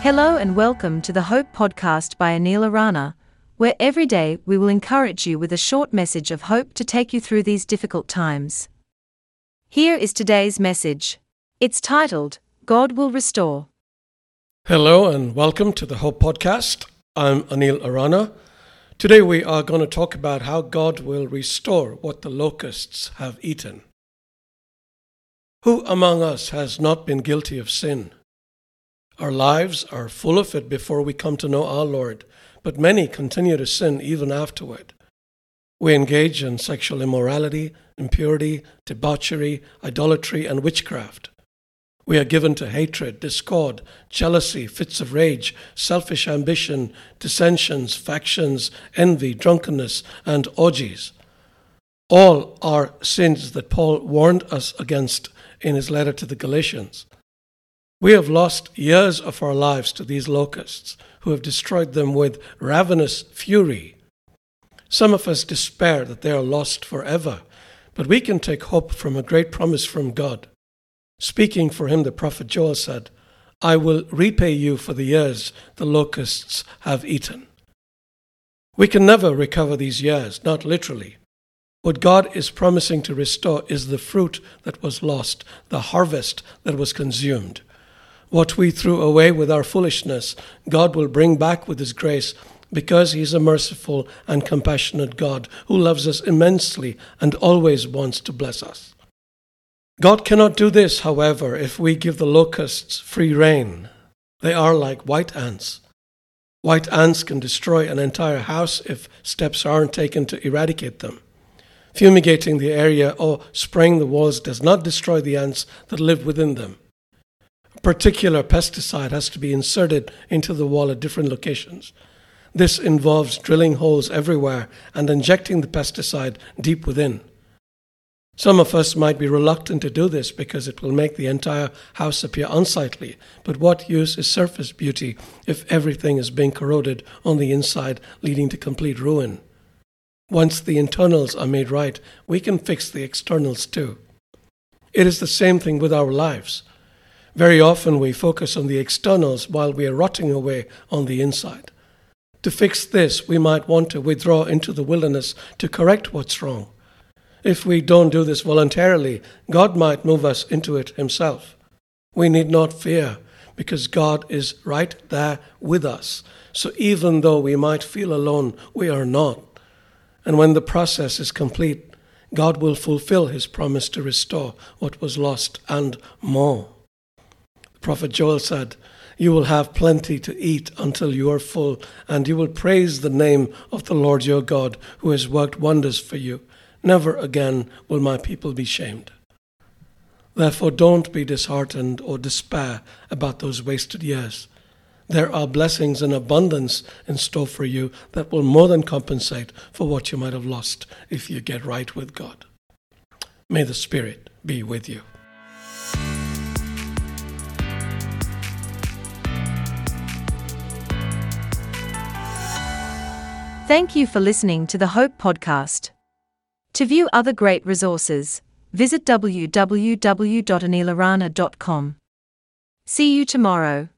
Hello and welcome to the Hope Podcast by Anil Arana, where every day we will encourage you with a short message of hope to take you through these difficult times. Here is today's message. It's titled, God Will Restore. Hello and welcome to the Hope Podcast. I'm Anil Arana. Today we are going to talk about how God will restore what the locusts have eaten. Who among us has not been guilty of sin? Our lives are full of it before we come to know our Lord, but many continue to sin even afterward. We engage in sexual immorality, impurity, debauchery, idolatry, and witchcraft. We are given to hatred, discord, jealousy, fits of rage, selfish ambition, dissensions, factions, envy, drunkenness, and orgies. All are sins that Paul warned us against in his letter to the Galatians. We have lost years of our lives to these locusts, who have destroyed them with ravenous fury. Some of us despair that they are lost forever, but we can take hope from a great promise from God. Speaking for him, the prophet Joel said, I will repay you for the years the locusts have eaten. We can never recover these years, not literally. What God is promising to restore is the fruit that was lost, the harvest that was consumed. What we threw away with our foolishness, God will bring back with His grace because He is a merciful and compassionate God who loves us immensely and always wants to bless us. God cannot do this, however, if we give the locusts free rein. They are like white ants. White ants can destroy an entire house if steps aren't taken to eradicate them. Fumigating the area or spraying the walls does not destroy the ants that live within them particular pesticide has to be inserted into the wall at different locations. This involves drilling holes everywhere and injecting the pesticide deep within. Some of us might be reluctant to do this because it will make the entire house appear unsightly, but what use is surface beauty if everything is being corroded on the inside, leading to complete ruin? Once the internals are made right, we can fix the externals too. It is the same thing with our lives. Very often we focus on the externals while we are rotting away on the inside. To fix this, we might want to withdraw into the wilderness to correct what's wrong. If we don't do this voluntarily, God might move us into it Himself. We need not fear, because God is right there with us. So even though we might feel alone, we are not. And when the process is complete, God will fulfill His promise to restore what was lost and more. Prophet Joel said, You will have plenty to eat until you are full, and you will praise the name of the Lord your God, who has worked wonders for you. Never again will my people be shamed. Therefore, don't be disheartened or despair about those wasted years. There are blessings in abundance in store for you that will more than compensate for what you might have lost if you get right with God. May the Spirit be with you. Thank you for listening to the Hope Podcast. To view other great resources, visit www.anilarana.com. See you tomorrow.